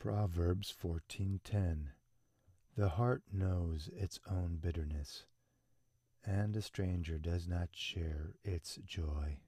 Proverbs 14:10 The heart knows its own bitterness, and a stranger does not share its joy.